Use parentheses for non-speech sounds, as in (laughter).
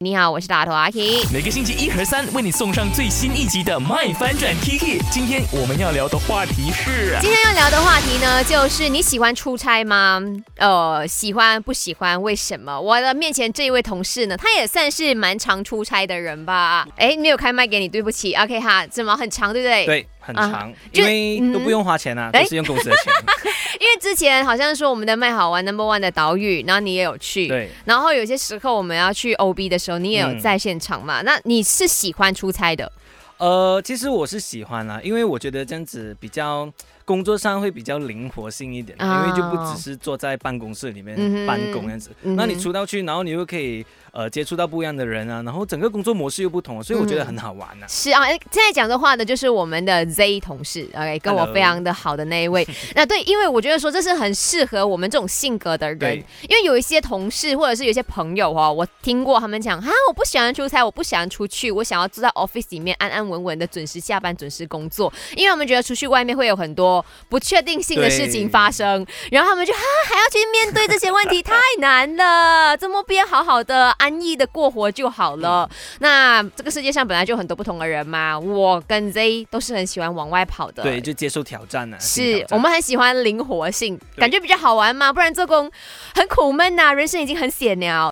你好，我是大头阿 K。每个星期一和三为你送上最新一集的《麦翻转 Tiki》。今天我们要聊的话题是，今天要聊的话题呢，就是你喜欢出差吗？呃，喜欢不喜欢？为什么？我的面前这一位同事呢，他也算是蛮常出差的人吧？哎，没有开麦给你，对不起。OK 哈，怎么很长，对不对？对，很长，因为都不用花钱啊，都是用公司的钱。(laughs) (laughs) 因为之前好像说我们的麦好玩 Number One 的岛屿，然后你也有去，对。然后有些时候我们要去 OB 的时候，你也有在现场嘛？那你是喜欢出差的？呃，其实我是喜欢啊，因为我觉得这样子比较。工作上会比较灵活性一点，因为就不只是坐在办公室里面办公这样子。那你出到去，然后你又可以呃接触到不一样的人啊，然后整个工作模式又不同，所以我觉得很好玩呢。是啊，现在讲的话呢，就是我们的 Z 同事，OK，跟我非常的好的那一位。(laughs) 那对，因为我觉得说这是很适合我们这种性格的人，因为有一些同事或者是有些朋友哦，我听过他们讲啊，我不喜欢出差，我不喜欢出去，我想要坐在 office 里面安安稳稳的准时下班、准时工作，因为我们觉得出去外面会有很多。不确定性的事情发生，然后他们就哈还要去面对这些问题，太难了。这么边好好的安逸的过活就好了。那这个世界上本来就很多不同的人嘛，我跟 Z 都是很喜欢往外跑的，对，就接受挑战呢。是我们很喜欢灵活性，感觉比较好玩嘛，不然做工很苦闷呐，人生已经很险了。